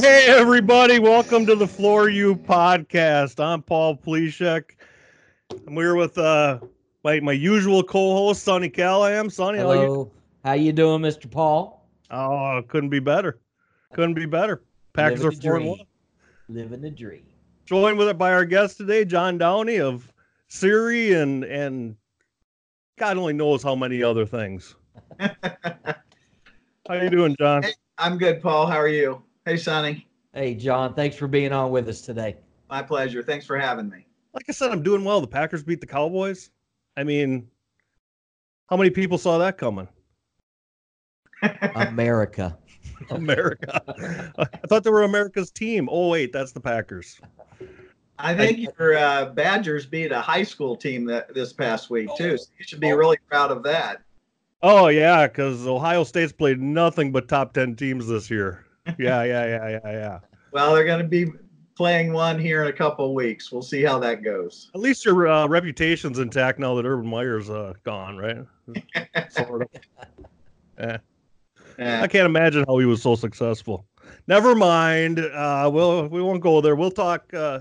Hey, everybody. Welcome to the Floor You podcast. I'm Paul Pleshek. I'm here with uh, my, my usual co-host, Sonny Callahan. Sonny, how you? Hello. How you doing, Mr. Paul? Oh, couldn't be better. Couldn't be better. Packers Living are the four and one. Living the dream. Joined with it by our guest today, John Downey of CIRI and and God only knows how many other things. How you doing, John? Hey. I'm good, Paul. How are you? Hey, Sonny. Hey, John, thanks for being on with us today. My pleasure. Thanks for having me. Like I said, I'm doing well. The Packers beat the Cowboys. I mean, how many people saw that coming? America. America. I thought they were America's team. Oh wait, that's the Packers. I think your uh, Badgers beat a high school team that this past week too. So you should be really proud of that. Oh yeah, because Ohio State's played nothing but top ten teams this year. Yeah, yeah, yeah, yeah, yeah. Well, they're going to be playing one here in a couple of weeks. We'll see how that goes. At least your uh, reputation's intact now that Urban Meyer's uh, gone, right? sort of. Eh. Yeah. I can't imagine how he was so successful. Never mind. Uh, we'll we won't go there. We'll talk uh,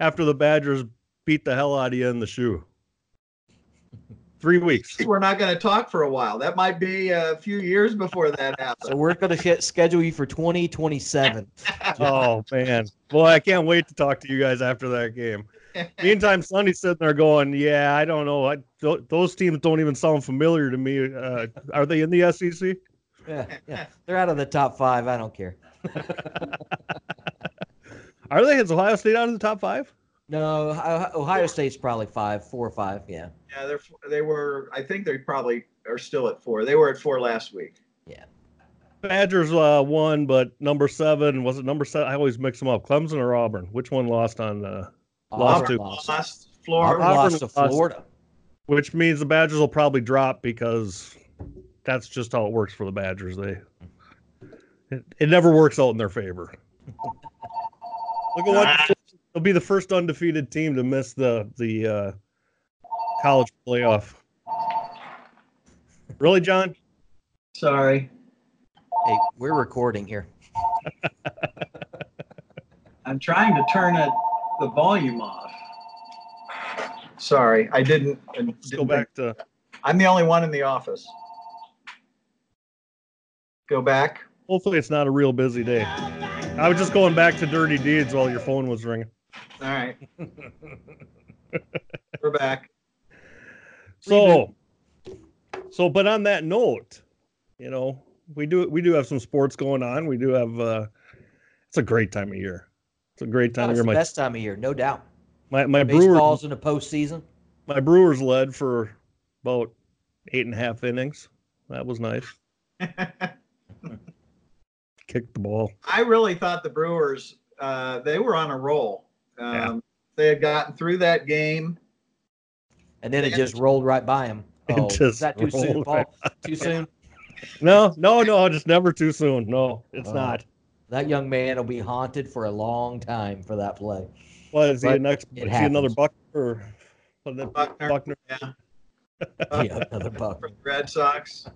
after the Badgers beat the hell out of you in the shoe. Three weeks. We're not going to talk for a while. That might be a few years before that happens. So we're going to schedule you for 2027. Oh man, boy, I can't wait to talk to you guys after that game. Meantime, Sonny's sitting there going, "Yeah, I don't know. I, th- those teams don't even sound familiar to me. Uh, are they in the SEC? Yeah, yeah. They're out of the top five. I don't care. Are they? Is Ohio State out of the top five? No, Ohio Ohio State's probably five, four or five. Yeah. yeah, they're, they were. I think they probably are still at four. They were at four last week. Yeah. Badgers uh, won, but number seven was it number seven? I always mix them up. Clemson or Auburn? Which one lost on? Uh, Lost Auburn to- lost. Lost Florida. Auburn lost to lost. Florida. which means the Badgers will probably drop because that's just how it works for the Badgers. They it, it never works out in their favor. Look at what they'll be the first undefeated team to miss the the uh, college playoff. Really, John? Sorry. Hey, we're recording here. I'm trying to turn it the volume off. Sorry, I didn't. I Let's go didn't- back to I'm the only one in the office. Go back. hopefully it's not a real busy day. I was just going back to dirty deeds while your phone was ringing. All right. We're back. So, so, but on that note, you know, we do we do have some sports going on. We do have. uh It's a great time of year. It's a great time Oh, of it's year. the My best time of year, no doubt. my my Brewers Baseball's in the postseason. my Brewers led for about eight and a half innings. That was nice. Kicked the ball. I really thought the Brewers, uh, they were on a roll. Um, Yeah. They had gotten through that game. And then it just rolled right by him. It Oh, just is that too soon, rolled Paul? right Too soon? No, no, no, just never too soon. No, it's Oh. not. That young man will be haunted for a long time for that play. What is he But next? it Is he another. Buckner? Or, what is it, Buckner, Buckner? yeah, Yeah, another buck. for the Red Sox.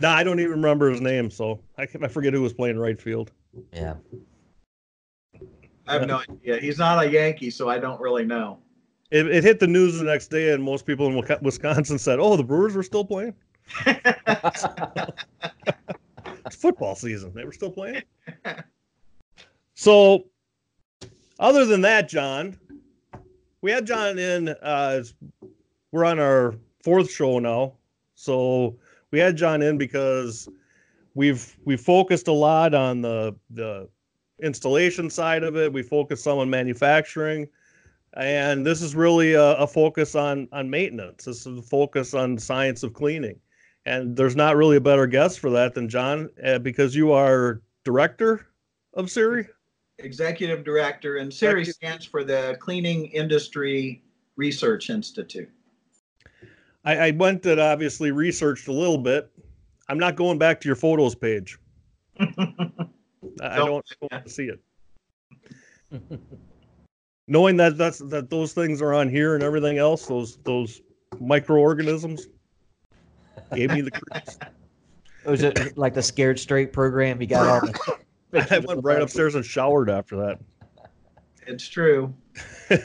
No, I don't even remember his name, so I, can- I forget who was playing right field. Yeah. I have no idea. He's not a Yankee, so I don't really know. It, it hit the news the next day, and most people in Wisconsin said, "Oh, the Brewers were still playing. It's football season; they were still playing." So, other than that, John, we had John in. Uh, we're on our fourth show now, so we had John in because we've we focused a lot on the the installation side of it. We focus some on manufacturing and this is really a, a focus on on maintenance. This is a focus on science of cleaning, and there's not really a better guest for that than John, uh, because you are director of CIRI. Executive Director, and CIRI stands for the Cleaning Industry Research Institute. I, I went and obviously researched a little bit. I'm not going back to your photos page. I, I Don't- don't, I don't want to see it. Knowing that that's that those things are on here and everything else, those those microorganisms gave me the creeps. Was it like the Scared Straight program? You got all the I went right upstairs and showered after that. It's true. Well,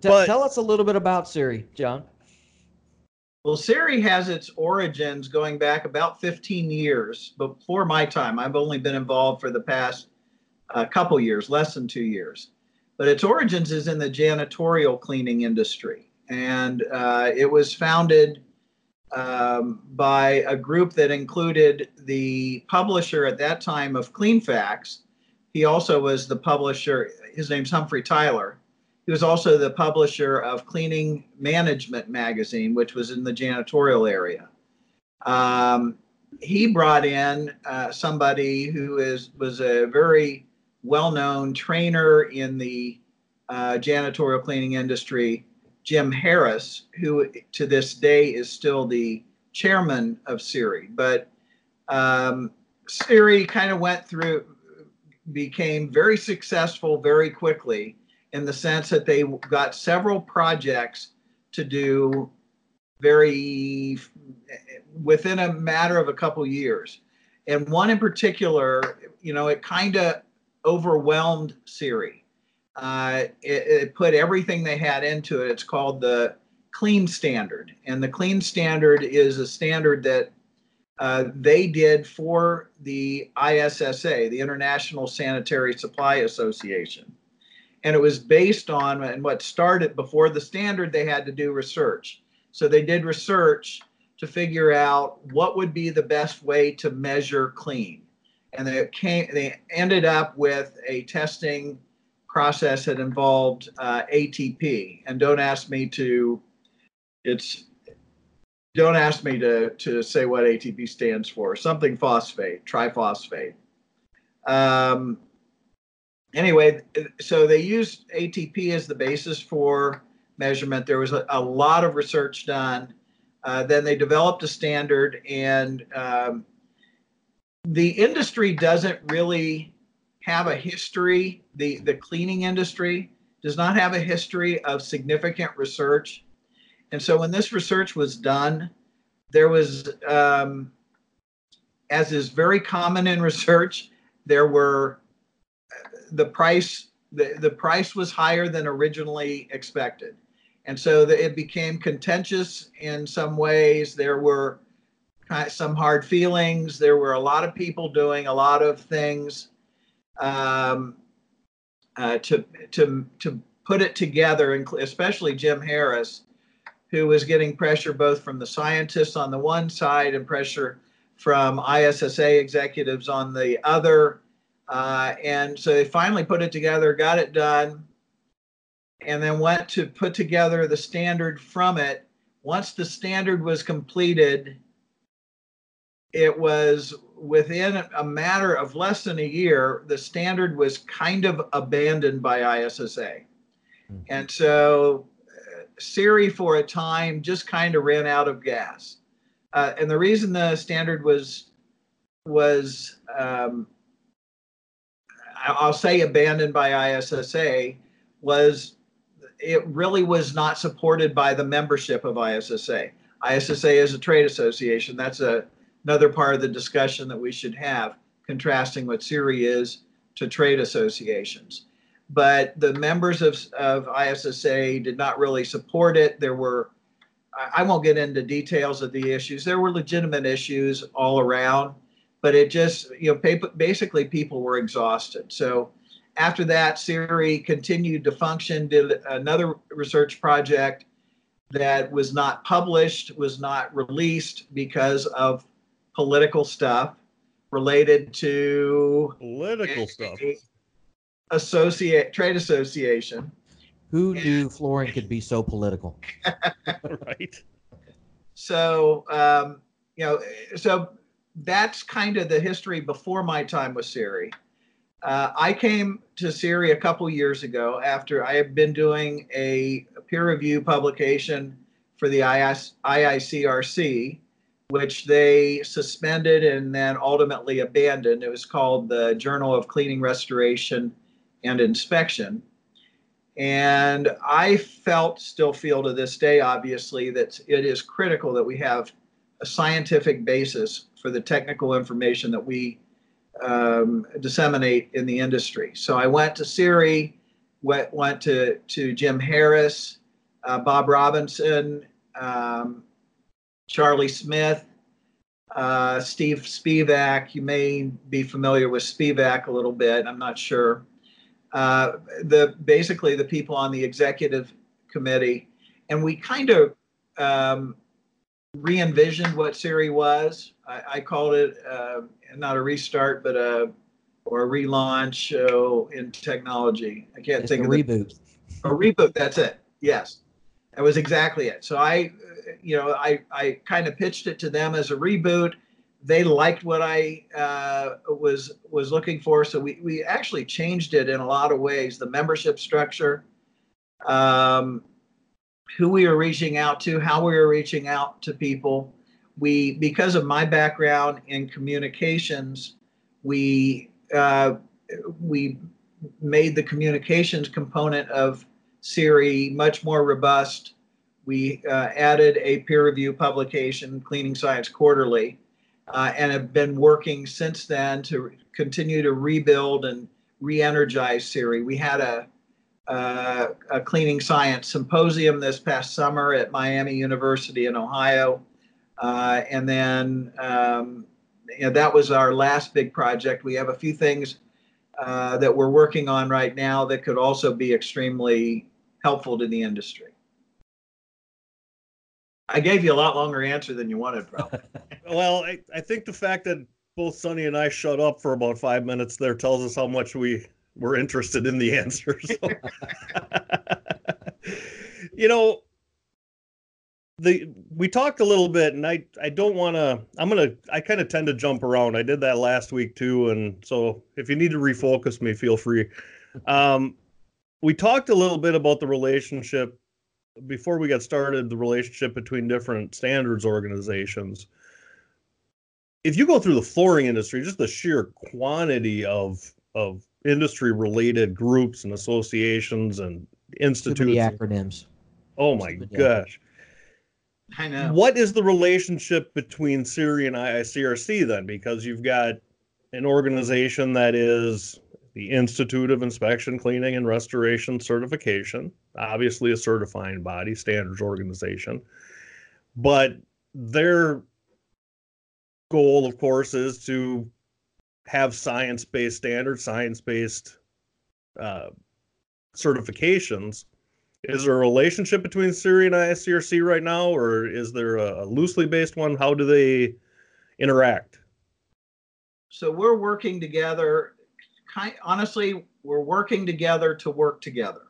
te- But- tell us a little bit about CIRI, John. Well, CIRI has its origins going back about 15 years before my time. I've only been involved for the past uh, couple years, less than two years. But its origins is in the janitorial cleaning industry. And uh, it was founded um, by a group that included the publisher at that time of CleanFacts. He also was the publisher, his name's Humphrey Tyler. He was also the publisher of Cleaning Management magazine, which was in the janitorial area. Um, he brought in uh, somebody who is was a very well-known trainer in the uh, janitorial cleaning industry, Jim Harris, who to this day is still the chairman of CIRI. But um, CIRI kind of went through, became very successful very quickly in the sense that they got several projects to do very within a matter of a couple years. And one in particular, you know, it kind of overwhelmed CIRI. Uh, it, it put everything they had into it. It's called the Clean Standard. And the Clean Standard is a standard that uh, they did for the ISSA, the International Sanitary Supply Association and it was based on and what started before the standard they had to do research. So they did research to figure out what would be the best way to measure clean. And they came they ended up with a testing process that involved uh, atp and don't ask me to it's don't ask me to to say what atp stands for. Something phosphate triphosphate. Um, anyway, so they used ATP as the basis for measurement. There was a, a lot of research done. Uh, then they developed a standard, and um, the industry doesn't really have a history. The the cleaning industry does not have a history of significant research, and so when this research was done, there was, um, as is very common in research, there were the price the, the price was higher than originally expected. And so the, it became contentious in some ways. There were kind of some hard feelings. There were a lot of people doing a lot of things um, uh, to to to put it together especially jim harris who was getting pressure both from the scientists on the one side and pressure from issa executives on the other uh, and so they finally put it together, got it done, and then went to put together the standard from it. Once the standard was completed, it was within a matter of less than a year, the standard was kind of abandoned by ISSA. And so uh, CIRI, for a time, just kind of ran out of gas. Uh, and the reason the standard was was um, I'll say abandoned by ISSA was it really was not supported by the membership of ISSA. ISSA is a trade association. That's a, another part of the discussion that we should have, contrasting what CIRI is to trade associations. But the members of, of ISSA did not really support it. There were, I, I won't get into details of the issues. There were legitimate issues all around but it just you know basically people were exhausted so after that CIRI continued to function did another research project that was not published was not released because of political stuff related to Political stuff. associate trade association Who knew flooring could be so political? right. so um, you know so that's kind of the history before my time with CIRI. Uh, I came to CIRI a couple years ago after I had been doing a peer review publication for the IICRC, which they suspended and then ultimately abandoned. It was called the Journal of Cleaning, Restoration, and Inspection. And I felt, still feel to this day, obviously, that it is critical that we have a scientific basis for the technical information that we um, disseminate in the industry. So I went to CIRI, went, went to, to Jim Harris, uh, Bob Robinson, um, Charlie Smith, uh, Steve Spivak. You may be familiar with Spivak a little bit. I'm not sure. Uh, the basically the people on the executive committee, and we kind of um, re-envisioned what CIRI was. I, I called it uh, not a restart, but a or a relaunch uh, in technology. I can't It's think a of the- reboot. a reboot. That's it. Yes, that was exactly it. So I, you know, I I kind of pitched it to them as a reboot. They liked what I uh, was was looking for, so we we actually changed it in a lot of ways. The membership structure, um, who we are reaching out to, how we are reaching out to people. We because of my background in communications, we uh, we made the communications component of CIRI much more robust. We uh, added a peer review publication, Cleaning Science Quarterly, uh, and have been working since then to continue to rebuild and re-energize CIRI. We had a, uh, a cleaning science symposium this past summer at Miami University in Ohio, uh, and then um, you know, that was our last big project. We have a few things uh, that we're working on right now that could also be extremely helpful to the industry. I gave you a lot longer answer than you wanted, probably. Well, I, I think the fact that both Sonny and I shut up for about five minutes there tells us how much we were interested in the answer. So. you know, the we talked a little bit, and I I don't want to. I'm gonna. I kind of tend to jump around. I did that last week too, and so if you need to refocus me, feel free. Um, we talked a little bit about the relationship before we got started. The relationship between different standards organizations if you go through the flooring industry, just the sheer quantity of of industry related groups and associations and Too many acronyms. Oh my Too many gosh. I know. What is the relationship between CIRI and IICRC then? Because you've got an organization that is the Institute of Inspection, Cleaning, and Restoration Certification, obviously a certifying body, standards organization. But their goal, of course, is to have science based standards, science based uh, certifications. Is there a relationship between CIRI and IICRC right now, or is there a, loosely based one? How do they interact? So we're working together. Kind, honestly, we're working together to work together.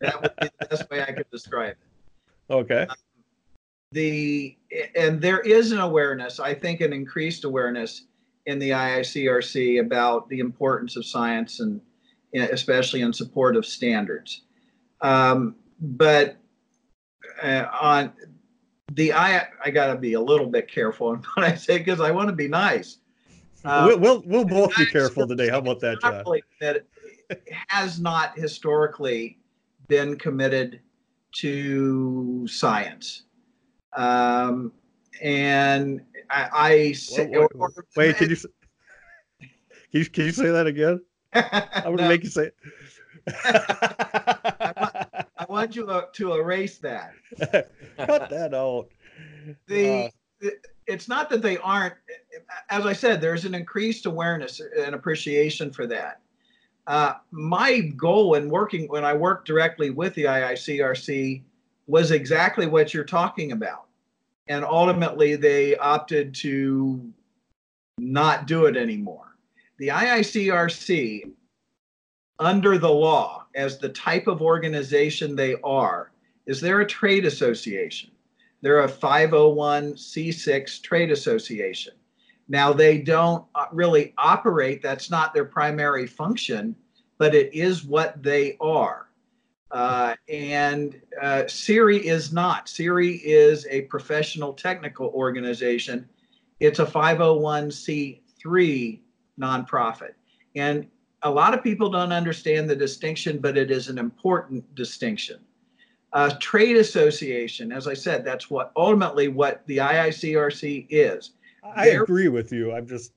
That would be the best way I could describe it. Okay. the and there is an awareness i think an increased awareness in the iicrc about the importance of science and especially in support of standards um, but uh, on the i i gotta be a little bit careful on what i say because i want to be nice Uh, we'll, we'll we'll both be careful today. How about that, John? committed- has not historically been committed to science. Um, and I, I say, Wait, wait, wait, can you can you can you say that again? I'm gonna No, make you say I it. want you to, to erase that. Cut that out. The, Uh, it- it's not that they aren't, as I said, there's an increased awareness and appreciation for that. Uh, my goal in working, when I worked directly with the IICRC, was exactly what you're talking about. And ultimately, they opted to not do it anymore. The IICRC, under the law, as the type of organization they are, is they're a trade association. They're a 501c6 trade association. Now, they don't uh, really operate, that's not their primary function, but it is what they are. Uh, and uh, CIRI is not. CIRI is a professional technical organization. It's a 501c3 nonprofit. And a lot of people don't understand the distinction, but it is an important distinction. A trade association, as I said, that's what ultimately what the IICRC is. I There- agree with you. I'm just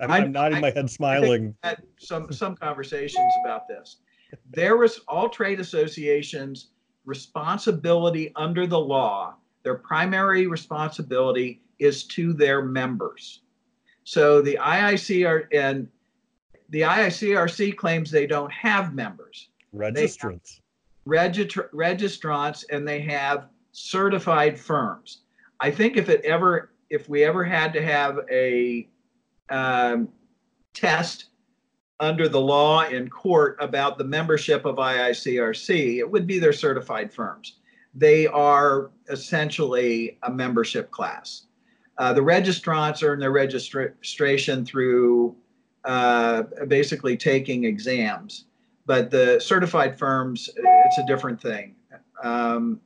I'm, I- I'm nodding I- my head, smiling. had some some conversations about this. There was all trade associations responsibility under the law. Their primary responsibility is to their members. So the IICR and the IICRC claims they don't have members, Registrants. registr- registrants, and they have certified firms. I think if it ever, if we ever had to have a um, test under the law in court about the membership of IICRC, it would be their certified firms. They are essentially a membership class. Uh, the registrants earn their registration through uh, basically taking exams, but the certified firms, it's a different thing. Um,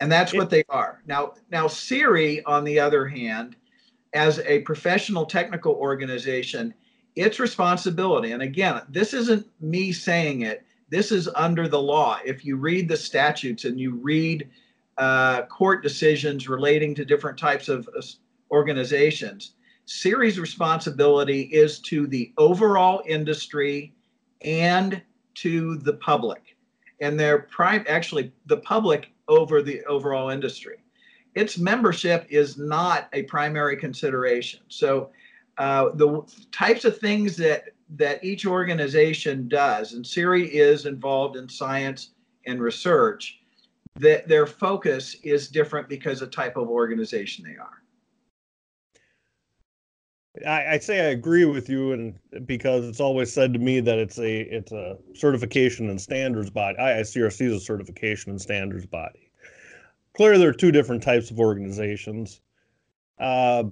and that's what they are. Now, now CIRI, on the other hand, as a professional technical organization, its responsibility, and again, this isn't me saying it, this is under the law. If you read the statutes and you read uh, court decisions relating to different types of uh, organizations, CIRI's responsibility is to the overall industry and to the public. And they're prime, actually, the public over the overall industry. Its membership is not a primary consideration. So, uh, the types of things that that each organization does, and CIRI is involved in science and research, that their focus is different because of type of organization they are. I, I say I agree with you, and because it's always said to me that it's a it's a certification and standards body. IICRC is a certification and standards body. Clearly, there are two different types of organizations. Uh,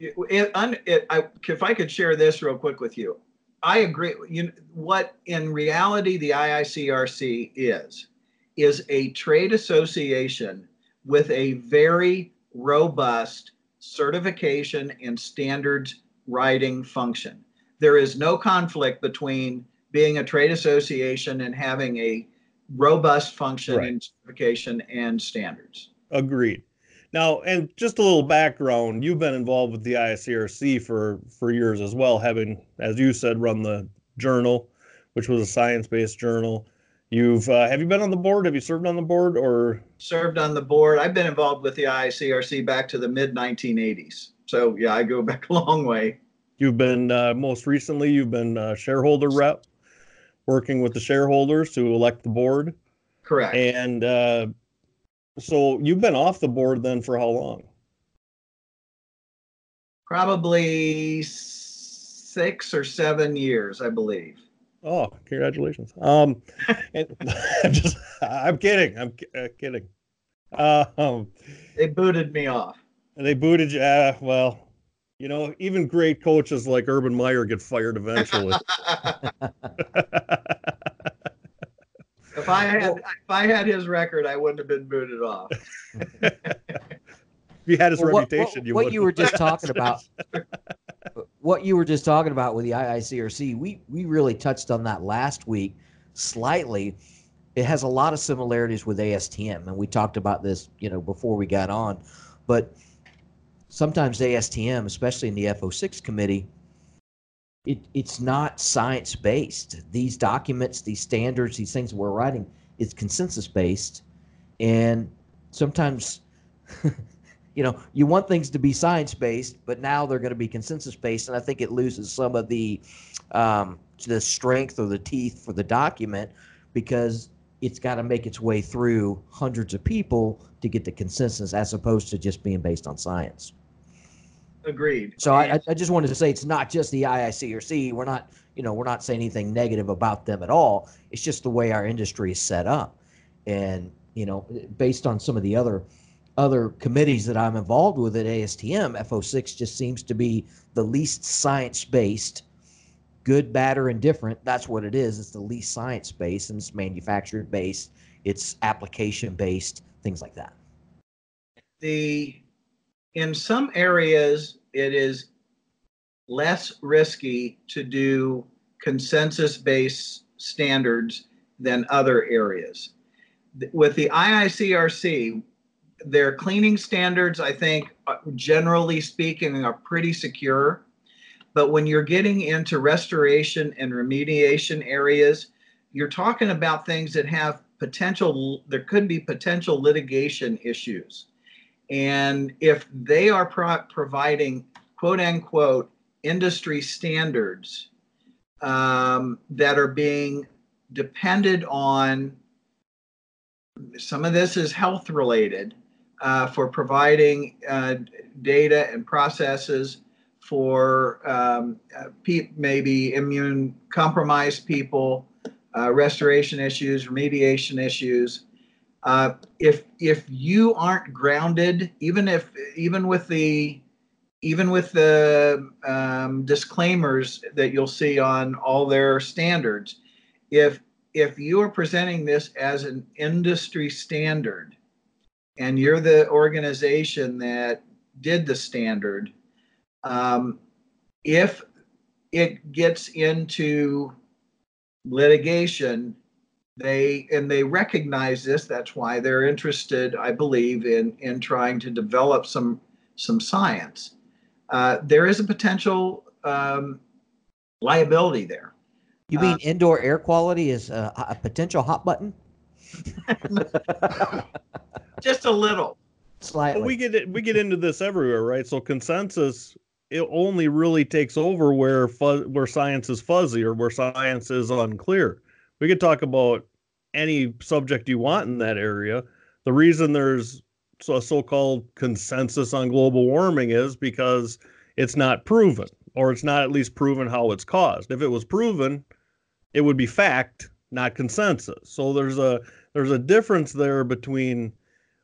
It, it, it, I, if I could share this real quick with you, I agree. You, what in reality the IICRC is, is a trade association with a very robust certification and standards writing function. There is no conflict between being a trade association and having a robust function Right. in certification and standards. Agreed. Now, and just a little background, you've been involved with the IICRC for for years as well, having, as you said, run the journal, which was a science-based journal. You've uh, have you been on the board? Have you served on the board, or served on the board. I've been involved with the ICRC back to the mid 1980s. So yeah, I go back a long way. you've been uh, most recently you've been uh, shareholder rep, working with the shareholders to elect the board, Correct. and uh, so you've been off the board then for how long? Probably six or seven years, I believe. Oh, congratulations. Um, and I'm just, I'm kidding. I'm uh, kidding. Uh, um, They booted me off. and they booted you. Uh, well, you know, even great coaches like Urban Meyer get fired eventually. if I had if I had his record, I wouldn't have been booted off. if you had his Well, what- reputation, what, you what you were just talking about what you were just talking about with the IICRC, we we really touched on that last week slightly. It has a lot of similarities with ASTM, and we talked about this, you know, before we got on. But sometimes ASTM, especially in the F06 committee, it, it's not science based. These documents, these standards, these things we're writing, it's consensus based, and sometimes you know, you want things to be science based, but now they're going to be consensus based, and I think it loses some of the um, the strength or the teeth for the document because it's got to make its way through hundreds of people to get the consensus, as opposed to just being based on science. Agreed. So I, I- just wanted to say it's not just the IICRC. We're not, you know, we're not saying anything negative about them at all. It's just the way our industry is set up, and you know, based on some of the other other committees that I'm involved with at ASTM, F06 just seems to be the least science based. Good, bad, or indifferent. That's what it is. It's the least science based, and it's manufactured based. It's application based, things like that. the in some areas it is less risky to do consensus based standards than other areas with the iicrc their cleaning standards i think uh, generally speaking are pretty secure But when you're getting into restoration and remediation areas, you're talking about things that have potential, there could be potential litigation issues. And if they are pro- providing quote unquote industry standards um, that are being depended on, some of this is health related uh, for providing uh, data and processes for um, uh, pe- maybe immune compromised people, uh, restoration issues, remediation issues. Uh, if if you aren't grounded, even if even with the even with the um, disclaimers that you'll see on all their standards, if if you are presenting this as an industry standard, and you're the organization that did the standard, um, if it gets into litigation, they and they recognize this. That's why they're interested, I believe, in in trying to develop some some science. Uh, there is a potential um, liability there. You mean uh, indoor air quality is a, a potential hot button? Just a little. Slightly. But we get we get into this everywhere, right? So consensus it only really takes over where fuzz, where science is fuzzy or where science is unclear. We could talk about any subject you want in that area. The reason there's a so-called consensus on global warming is because it's not proven or it's not at least proven how it's caused. If it was proven, it would be fact, not consensus. So there's a there's a difference there between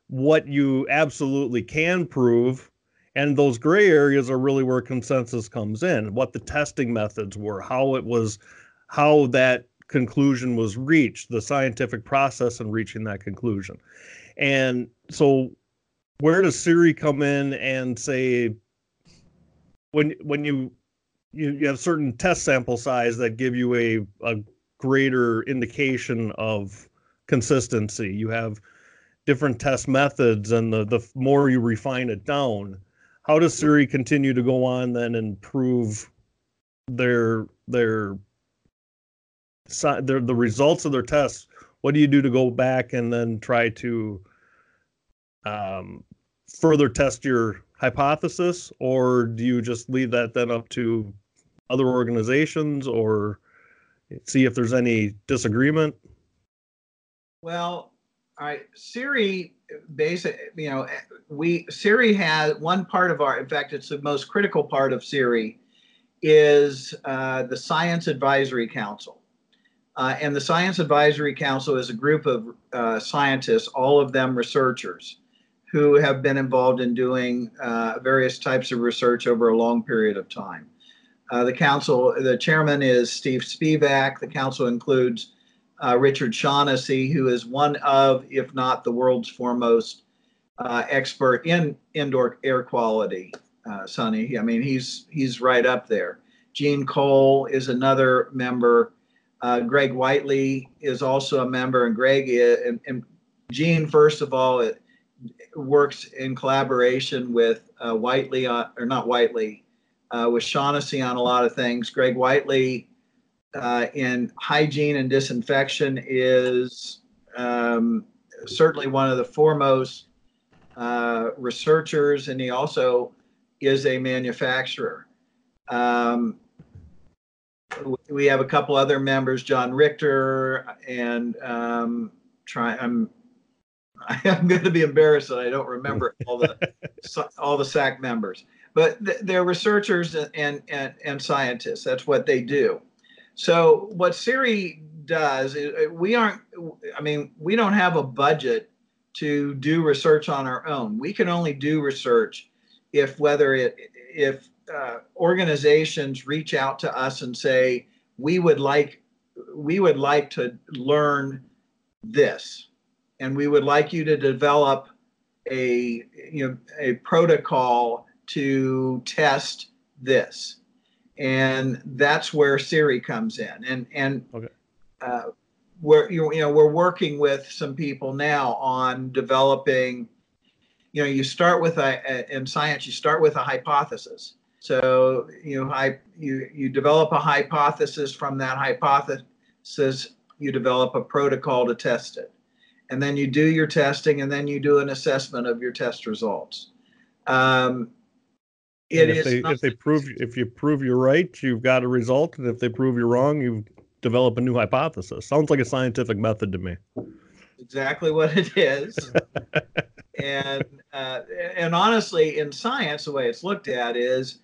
what you absolutely can prove and those gray areas are really where consensus comes in what the testing methods were how it was how that conclusion was reached the scientific process in reaching that conclusion. And so where does CIRI come in and say when when you you, you have certain test sample size that give you a, a greater indication of consistency? You have different test methods and the, the more you refine it down. How does CIRI continue to go on then and prove their their their the results of their tests what do you do to go back and then try to um, further test your hypothesis or do you just leave that then up to other organizations or see if there's any disagreement well right, CIRI basic, you know, we CIRI has one part of our, in fact, it's the most critical part of CIRI is uh, the Science Advisory Council. Uh, and the Science Advisory Council is a group of uh, scientists, all of them researchers, who have been involved in doing uh, various types of research over a long period of time. Uh, the council, the chairman is Steve Spivak. The council includes uh, Richard Shaughnessy, who is one of, if not the world's foremost uh, expert in indoor air quality. Sonny, I mean, he's he's right up there. Gene Cole is another member. Uh, Greg Whiteley is also a member, and Greg is, and, and Gene, first of all, it, works in collaboration with uh, Whiteley, uh, or not Whiteley, uh, with Shaughnessy on a lot of things. Greg Whiteley uh, in hygiene and disinfection is um, certainly one of the foremost uh, researchers, and he also is a manufacturer. Um, we have a couple other members, John Richter, and um, try. I'm I'm going to be embarrassed that I don't remember all the all the SAC members, but they're researchers and, and and scientists. That's what they do. So what CIRI does, we aren't, I mean, we don't have a budget to do research on our own. We can only do research if whether it, if uh, organizations reach out to us and say, we would like, we would like to learn this, and we would like you to develop a, you know, a protocol to test this and that's where CIRI comes in. And and okay. uh, we're you know we're working with some people now on developing. You know, you start with a, a in science, you start with a hypothesis. So you you you develop a hypothesis. From that hypothesis, you develop a protocol to test it, and then you do your testing, and then you do an assessment of your test results. Um, it if is they if they prove if you prove you're right, you've got a result, and if they prove you're wrong, you develop a new hypothesis. Sounds like a scientific method to me. exactly what it is. and uh, and honestly, in science, the way it's looked at is,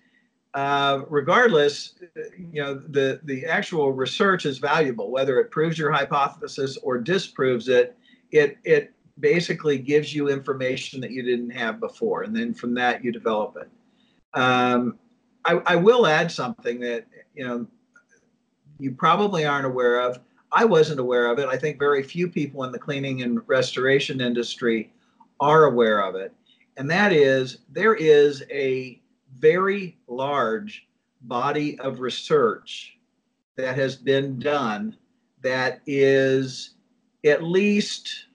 uh, regardless, you know, the the actual research is valuable, whether it proves your hypothesis or disproves it. It it basically gives you information that you didn't have before, and then from that you develop it. Um, I, I will add something that you know you probably aren't aware of. I wasn't aware of it. I think very few people in the cleaning and restoration industry are aware of it. And that is there is a very large body of research that has been done that is at least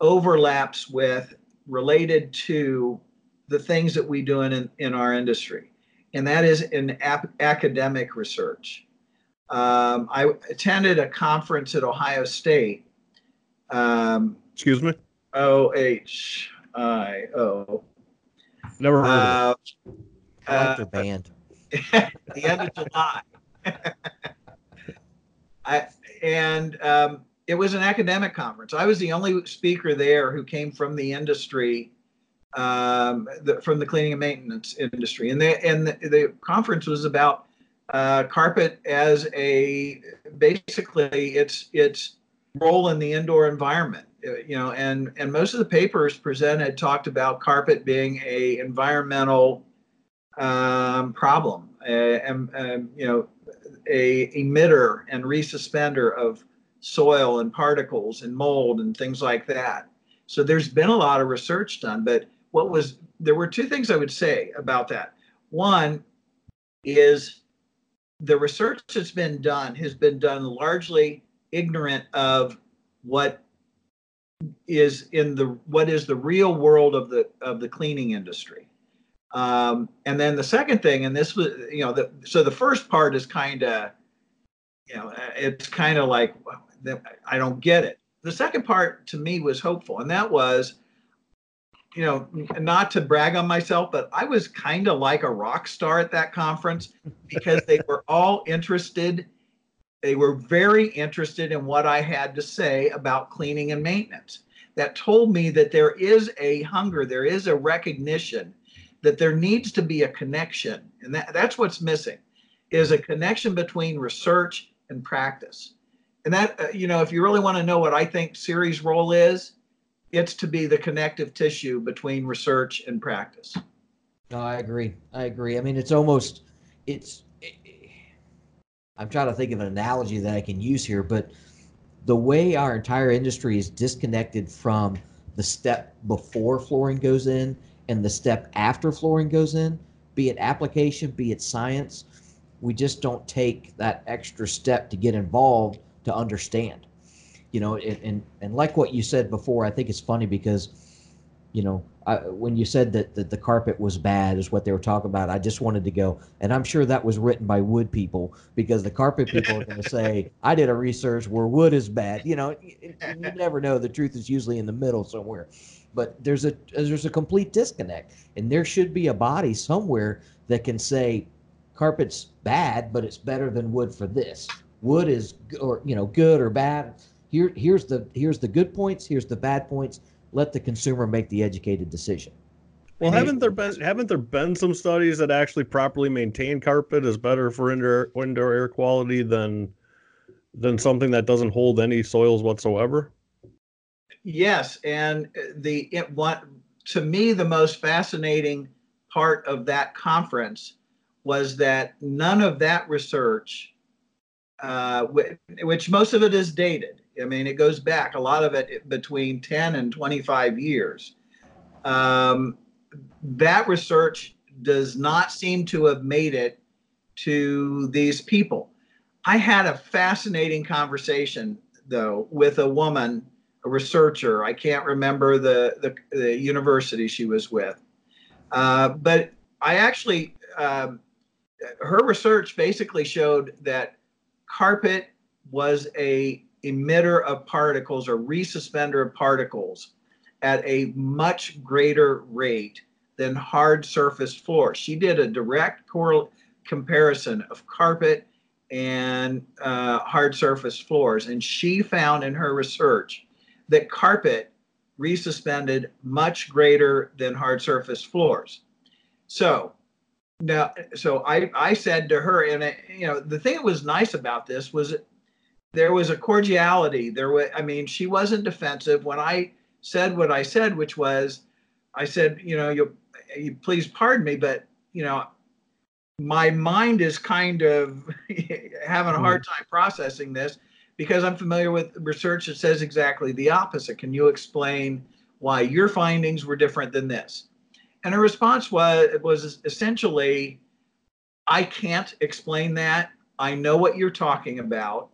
overlaps with related to the things that we do in, in our industry. And that is in ap- academic research. Um, I attended a conference at Ohio State. Um, Excuse me. O H I O. Never heard of Uh, I like uh, their band. the end of July. I and um, it was an academic conference. I was the only speaker there who came from the industry, um, the, from the cleaning and maintenance industry, and the and the, the conference was about uh, carpet as a basically its its role in the indoor environment. Uh, You know, and and most of the papers presented talked about carpet being a environmental um, problem, and um, you know, a emitter and resuspender of soil and particles and mold and things like that. So there's been a lot of research done, but what was there were two things I would say about that. One is the research that's been done has been done largely ignorant of what is in the what is the real world of the of the cleaning industry. Um, and then the second thing, and this was, you know, the, so the first part is kind of, you know, it's kind of like, I don't get it. The second part to me was hopeful, and that was, you know, not to brag on myself, but I was kind of like a rock star at that conference because they were all interested. They were very interested in what I had to say about cleaning and maintenance. That told me that there is a hunger, there is a recognition that there needs to be a connection and that, that's what's missing is a connection between research and practice and that uh, you know if you really want to know what i think CIRI's role is it's to be the connective tissue between research and practice No, I agree. I agree. I mean, it's almost, it's. I'm trying to think of an analogy that I can use here, but the way our entire industry is disconnected from the step before flooring goes in and the step after flooring goes in, be it application, be it science, we just don't take that extra step to get involved to understand. You know, and and, and like what you said before, I think it's funny because, you know, I, when you said that, that the carpet was bad is what they were talking about, I just wanted to go, and I'm sure that was written by wood people because the carpet people are going to say, I did a research where wood is bad. You know, you, you never know. The truth is usually in the middle somewhere. But there's a there's a complete disconnect, and there should be a body somewhere that can say, carpet's bad, but it's better than wood for this. Wood is or you know good or bad. Here here's the here's the good points. Here's the bad points. Let the consumer make the educated decision. Well, Hey. haven't there been haven't there been some studies that actually properly maintain carpet is better for indoor indoor air quality than than something that doesn't hold any soils whatsoever? Yes and the it what to me the most fascinating part of that conference was that none of that research uh, wh- which most of it is dated. I mean, it goes back a lot of it between 10 and 25 years. Um, that research does not seem to have made it to these people. I had a fascinating conversation, though, with a woman, researcher. I can't remember the, the, the university she was with. Uh, but I actually um, her research basically showed that carpet was a emitter of particles or resuspender of particles at a much greater rate than hard surface floor. She did a direct correl- comparison of carpet and uh, hard surface floors, and she found in her research that carpet resuspended much greater than hard surface floors. So now, so I, I said to her, and it, you know, the thing that was nice about this was there was a cordiality. There was, I mean, she wasn't defensive when I said what I said, which was, I said, you know, you, you please pardon me, but you know, my mind is kind of having a hard mm. time processing this because I'm familiar with research that says exactly the opposite. Can you explain why your findings were different than this? And her response was was essentially, I can't explain that. I know what you're talking about,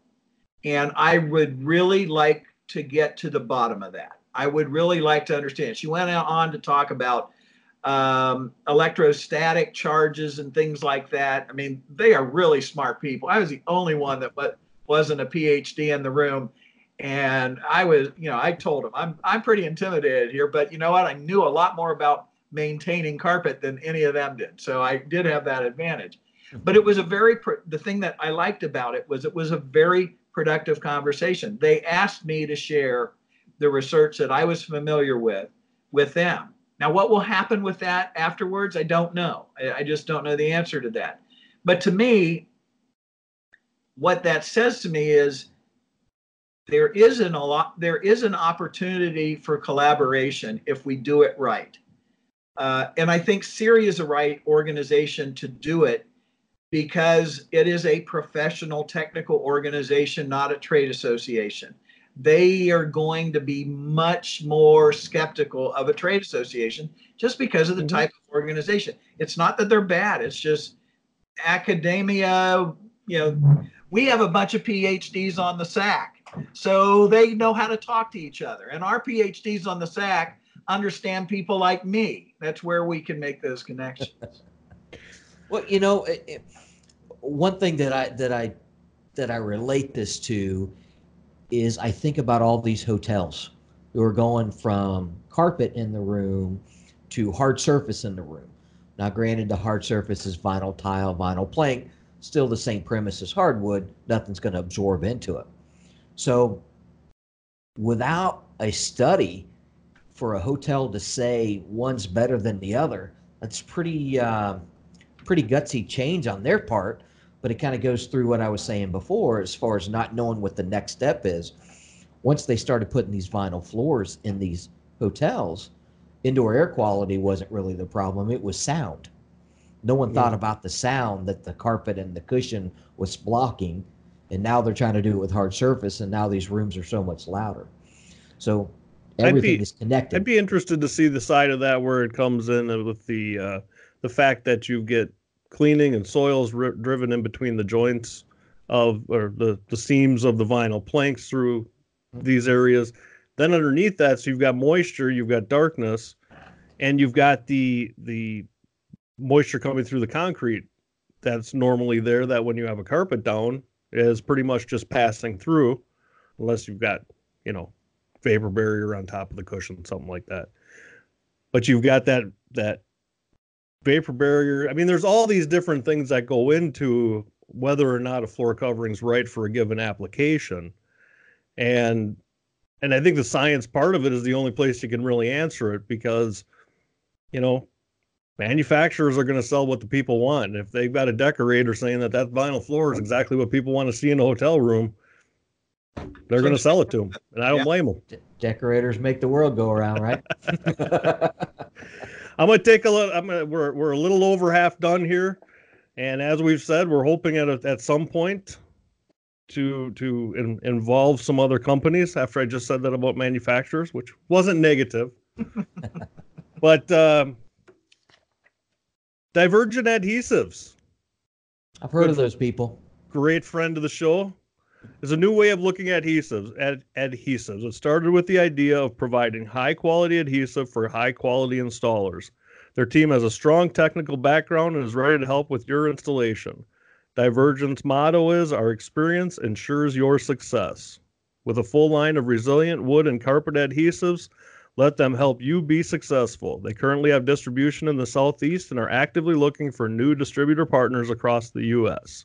and I would really like to get to the bottom of that. I would really like to understand. She went on to talk about um, electrostatic charges and things like that. I mean, they are really smart people. I was the only one that wasn't a PhD in the room. And I was, you know, I told them I'm I'm pretty intimidated here, but you know what? I knew a lot more about maintaining carpet than any of them did. So I did have that advantage. But it was a very the thing that I liked about it was it was a very productive conversation. They asked me to share the research that I was familiar with with them. Now, what will happen with that afterwards? I don't know. I, I just don't know the answer to that. But to me, what that says to me is there isn't a lot there is an opportunity for collaboration if we do it right. Uh, and i think CIRI is the right organization to do it because it is a professional technical organization not a trade association. They are going to be much more skeptical of a trade association just because of the mm-hmm. type of organization. It's not that they're bad it's just academia you know we have a bunch of PhDs on the SAC, so they know how to talk to each other. And our PhDs on the SAC understand people like me. That's where we can make those connections. well, you know, it, it, one thing that I that I that I relate this to is I think about all these hotels who are going from carpet in the room to hard surface in the room. Now, granted, the hard surface is vinyl tile, vinyl plank still the same premise as hardwood, nothing's going to absorb into it. So without a study for a hotel to say one's better than the other, that's pretty uh, pretty gutsy change on their part. But it kind of goes through what I was saying before, as far as not knowing what the next step is. Once they started putting these vinyl floors in these hotels, indoor air quality wasn't really the problem; it was sound. No one thought about the sound that the carpet and the cushion was blocking, and now they're trying to do it with hard surface, and now these rooms are so much louder. So everything be, is connected. I'd be interested to see the side of that where it comes in with the uh, the fact that you get cleaning and soils r- driven in between the joints of or the the seams of the vinyl planks through mm-hmm. these areas. Then underneath that, so you've got moisture, you've got darkness, and you've got the the moisture coming through the concrete that's normally there that when you have a carpet down is pretty much just passing through unless you've got you know vapor barrier on top of the cushion something like that. But you've got that that vapor barrier. I mean there's all these different things that go into whether or not a floor covering is right for a given application. And and i think the science part of it is the only place you can really answer it because you know manufacturers are going to sell what the people want. If they've got a decorator saying that that vinyl floor is exactly what people want to see in a hotel room, they're going to sell it to them, and I don't yeah. blame them. De- decorators make the world go around, right? I'm going to take a little. I'm gonna, we're we're a little over half done here, and as we've said, we're hoping at a, at some point to to in, involve some other companies. After I just said that about manufacturers, which wasn't negative, but. Um, Divergent Adhesives. I've heard Good, of those people. Great friend of the show. Is a new way of looking at adhesives. Ad, adhesives. It started with the idea of providing high quality adhesive for high quality installers. Their team has a strong technical background and is ready to help with your installation. Divergent's motto is Our experience ensures your success. With a full line of resilient wood and carpet adhesives, let them help you be successful. They currently have distribution in the Southeast and are actively looking for new distributor partners across the U.S.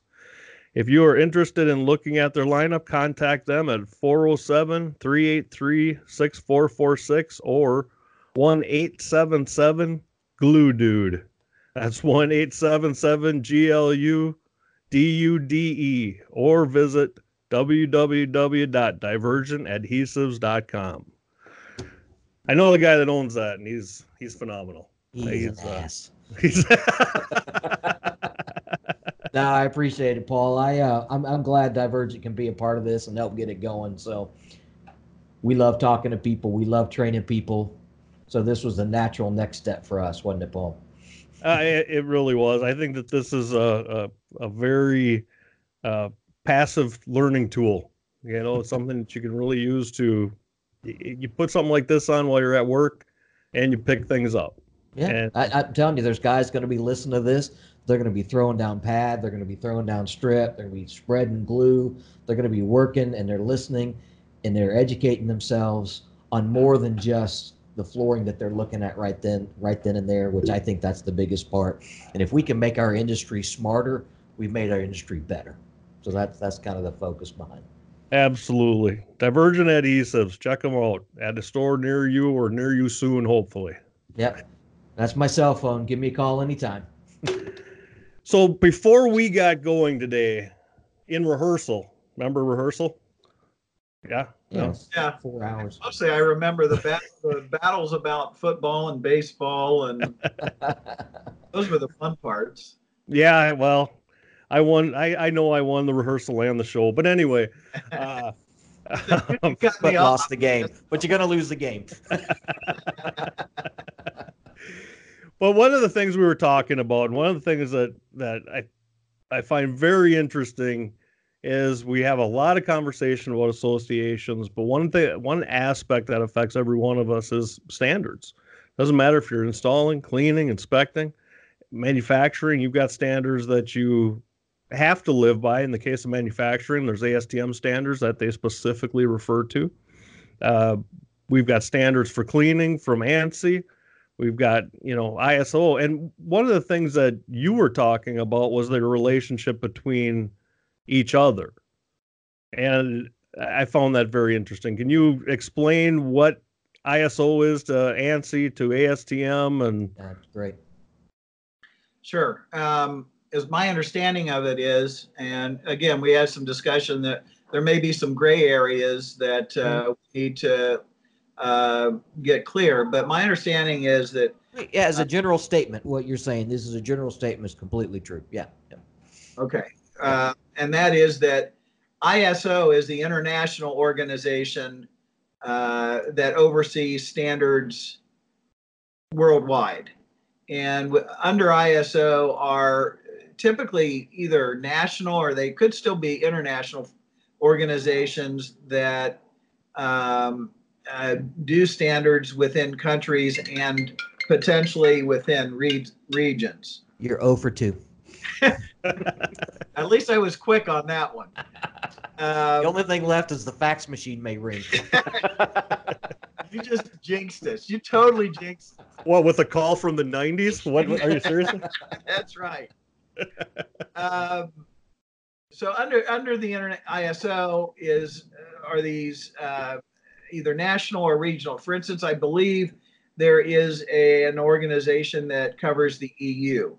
If you are interested in looking at their lineup, contact them at 407 383 6446 or 1 877 Glue Dude. That's 1 877 GLU D-U-D-E, or visit www.divergentadhesives.com. I know the guy that owns that, and he's he's phenomenal. He's, He's, an uh, ass. He's No, I appreciate it, Paul. I uh, I'm I'm glad Divergent can be a part of this and help get it going. So we love talking to people. We love training people. So this was the natural next step for us, wasn't it, Paul? Uh, it, it really was. I think that this is a a, a very uh, passive learning tool. You know, something that you can really use to. You put something like this on while you're at work, and you pick things up. Yeah, And- I, I'm telling you, there's guys going to be listening to this. They're going to be throwing down pad. They're going to be throwing down strip. They're going to be spreading glue. They're going to be working and they're listening and they're educating themselves on more than just the flooring that they're looking at right then, right then and there. Which I think that's the biggest part. And if we can make our industry smarter, we've made our industry better. So that's that's kind of the focus behind. it. Absolutely, Divergent adhesives. Check them out at a store near you or near you soon, hopefully. Yep, that's my cell phone. Give me a call anytime. So before we got going today, in rehearsal, remember rehearsal? Yeah. Yeah, No? it's Yeah. four hours. Mostly, I remember the, bat- the battles about football and baseball, and those were the fun parts. Yeah. Well, I won. I I know I won the rehearsal and the show, but anyway. Uh, but lost the game. But you're gonna lose the game. But one of the things we were talking about, and one of the things that that I I find very interesting is we have a lot of conversation about associations, but one thing one aspect that affects every one of us is standards. Doesn't matter if you're installing, cleaning, inspecting, manufacturing, you've got standards that you have to live by. In the case of manufacturing, there's ASTM standards that they specifically refer to. Uh, we've got standards for cleaning from ANSI. We've got, you know, ISO. And one of the things that you were talking about was the relationship between each other. And I found that very interesting. Can you explain what ISO is to ANSI to ASTM and That's great. Sure. Um, as my understanding of it is, and again, we had some discussion that there may be some gray areas that uh, we need to uh, get clear. But my understanding is that Yeah, as a general statement, what you're saying, this is a general statement, is completely true. Yeah. yeah. Okay. Uh, and that is that ISO is the international organization uh, that oversees standards worldwide. And under ISO are typically either national or they could still be international organizations that um, uh, do standards within countries and potentially within re- regions. You're 0 for 2. At least I was quick on that one. Um, The only thing left is the fax machine may ring. you just jinxed us. You totally jinxed. us. what with a call from the 90s? What are you serious? That's right. Um, so under under the internet ISO is uh, are these uh, either national or regional. For instance, I believe there is a, an organization that covers the EU.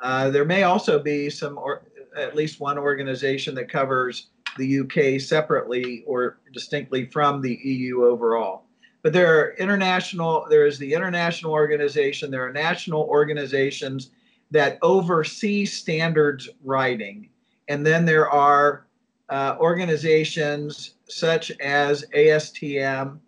Uh, there may also be some, or at least one organization that covers the UK separately or distinctly from the EU overall. But there are international, there is the international organization, there are national organizations that oversee standards writing. And then there are uh, organizations such as ASTM,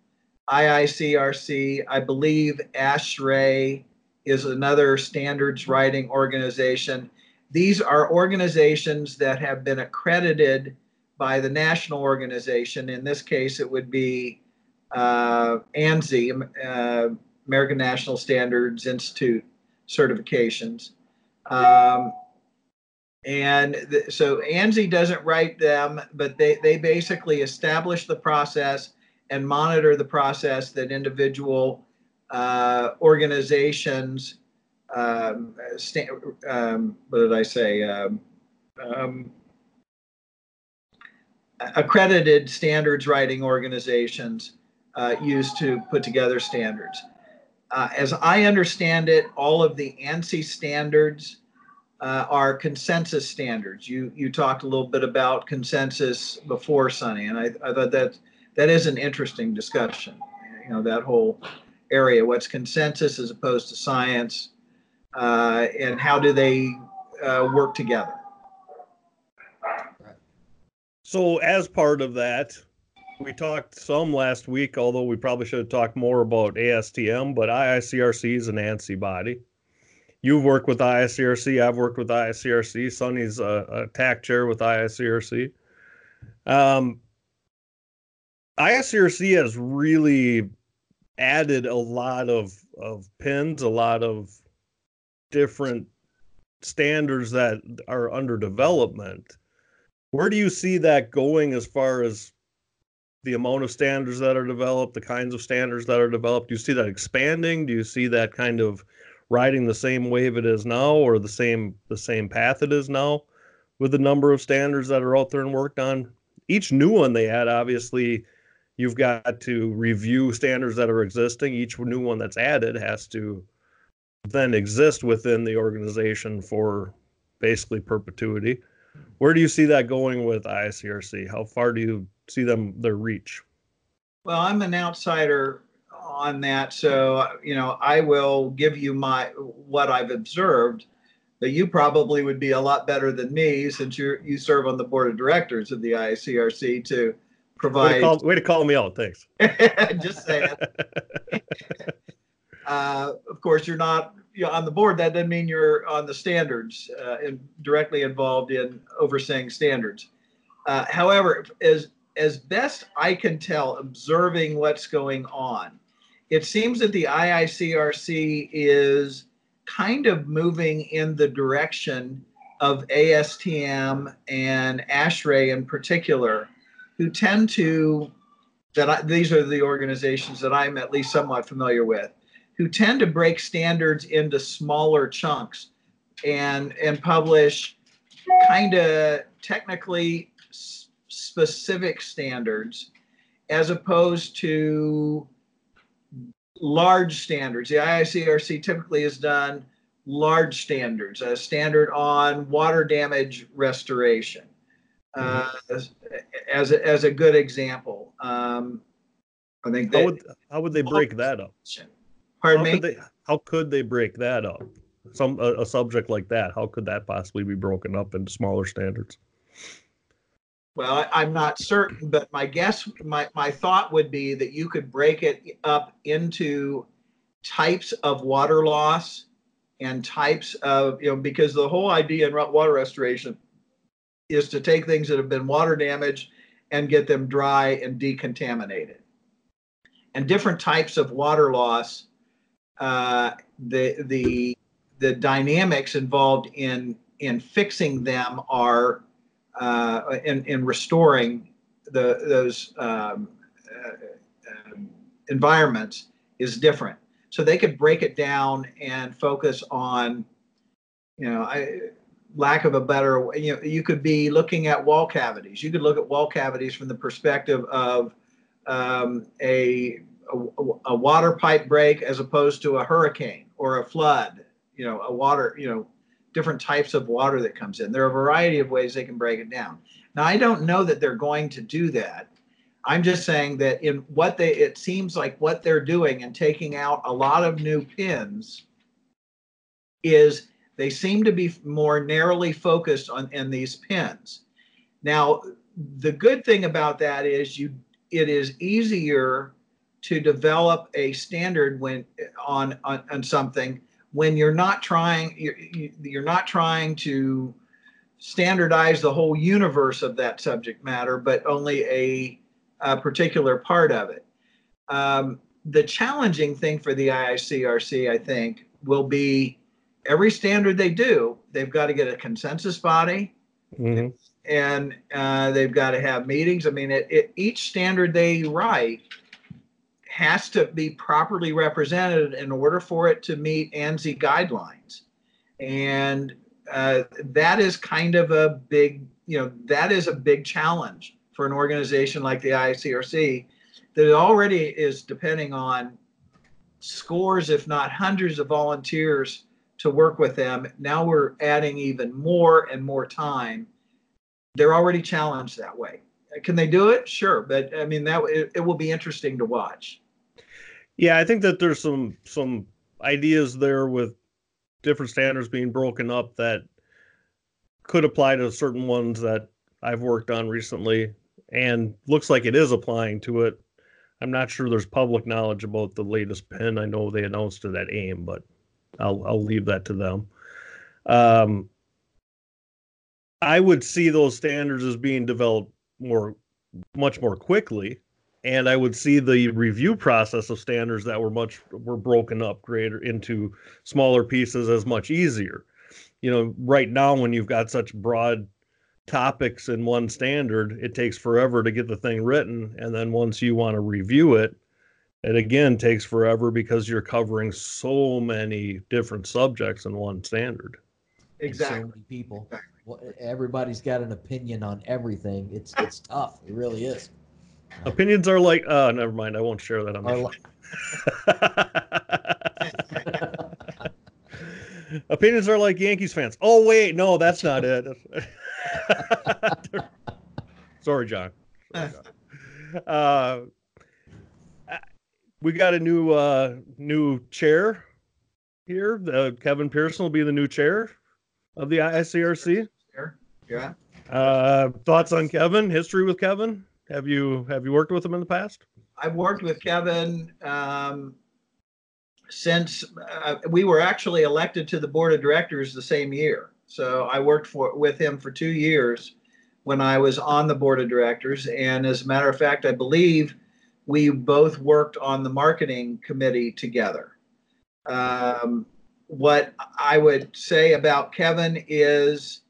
IICRC, I believe ASHRAE is another standards writing organization. These are organizations that have been accredited by the national organization. In this case, it would be uh, ANSI, uh, American National Standards Institute certifications. Um, and th- so ANSI doesn't write them, but they, they basically establish the process and monitor the process that individual uh, organizations, um, sta- um, what did I say? Um, um, accredited standards writing organizations uh, use to put together standards. Uh, as I understand it, all of the ANSI standards uh, are consensus standards. You you talked a little bit about consensus before, Sonny, and I, I thought that that is an interesting discussion. You know that whole area, what's consensus as opposed to science, uh, and how do they uh, work together? So, as part of that, we talked some last week, although we probably should have talked more about ASTM, but IICRC is an ANSI body. You've worked with IICRC, I've worked with IICRC. Sonny's a, a TAC chair with IICRC. Um, IICRC has really added a lot of, of pins, a lot of different standards that are under development where do you see that going as far as the amount of standards that are developed, the kinds of standards that are developed? Do you see that expanding? Do you see that kind of riding the same wave it is now or the same the same path it is now with the number of standards that are out there and worked on? Each new one they add, obviously, you've got to review standards that are existing. Each new one that's added has to then exist within the organization for basically perpetuity. Where do you see that going with IICRC? How far do you see them their reach? Well, I'm an outsider on that, so you know I will give you my what I've observed. But you probably would be a lot better than me since you you serve on the board of directors of the IICRC to provide. Way to call, way to call me out. Thanks. Just saying. uh, of course, you're not you know, on the board, that doesn't mean you're on the standards uh, and directly involved in overseeing standards. Uh, however, as as best I can tell, observing what's going on, it seems that the IICRC is kind of moving in the direction of ASTM and ASHRAE in particular, who tend to that I, these are the organizations that I'm at least somewhat familiar with who tend to break standards into smaller chunks and and publish kind of technically specific standards as opposed to large standards. The IICRC typically has done large standards, a standard on water damage restoration. Uh, as, as, a, as a good example, um, I think that. How would, how would they break that up? Pardon how me? Could they, how could they break that up? Some a, a subject like that, how could that possibly be broken up into smaller standards? Well, I, am not certain, but my guess, my, my thought would be that you could break it up into types of water loss and types of, you know, because the whole idea in water restoration is to take things that have been water damaged and get them dry and decontaminated. And different types of water loss uh, the the the dynamics involved in in fixing them are uh, in in restoring the those um, uh, um, environments is different. So they could break it down and focus on, you know, I, lack of a better, you know, you could be looking at wall cavities. You could look at wall cavities from the perspective of um, a a, a water pipe break as opposed to a hurricane or a flood, you know, a water, you know, different types of water that comes in. There are a variety of ways they can break it down. Now, I don't know that they're going to do that. I'm just saying that in what they, it seems like what they're doing and taking out a lot of new pins is they seem to be more narrowly focused on in these pins. Now, the good thing about that is you, it is easier to develop a standard when on on, on something when you're not trying you're, you're not trying to standardize the whole universe of that subject matter but only a, a particular part of it um, the challenging thing for the iicrc i think will be every standard they do, they've got to get a consensus body Mhm. and uh, they've got to have meetings. I mean, it, it, each standard they write has to be properly represented in order for it to meet ANSI guidelines. And uh, that is kind of a big, you know, that is a big challenge for an organization like the IICRC that already is depending on scores, if not hundreds of volunteers to work with them. Now we're adding even more and more time. They're already challenged that way. Can they do it? Sure, but I mean that it, it will be interesting to watch. Yeah, I think that there's some some ideas there with different standards being broken up that could apply to certain ones that I've worked on recently and looks like it is applying to it. I'm not sure there's public knowledge about the latest pin. I know they announced it at AIM, but I'll I'll leave that to them. Um, I would see those standards as being developed more much more quickly and I would see the review process of standards that were much were broken up greater into smaller pieces as much easier. You know, right now when you've got such broad topics in one standard, it takes forever to get the thing written, and then once you want to review it, it again takes forever because you're covering so many different subjects in one standard. and Exactly. So many people. Exactly. Well, everybody's got an opinion on everything. It's it's tough. It really is. Opinions are like, uh, never mind, I won't share that on Are the li- Opinions are like Yankees fans. Oh wait, no, that's not it. Sorry, John. Sorry, John. Uh, we got a new uh, new chair here. Uh, Kevin Pearson will be the new chair of the IICRC. Sure. Yeah. Uh, thoughts on Kevin? History with Kevin? Have you have you worked with him in the past? I've worked with Kevin um, since uh, we were actually elected to the board of directors the same year. So I worked for with him for two years when I was on the board of directors. And as a matter of fact, I believe we both worked on the marketing committee together. Um, what I would say about Kevin is,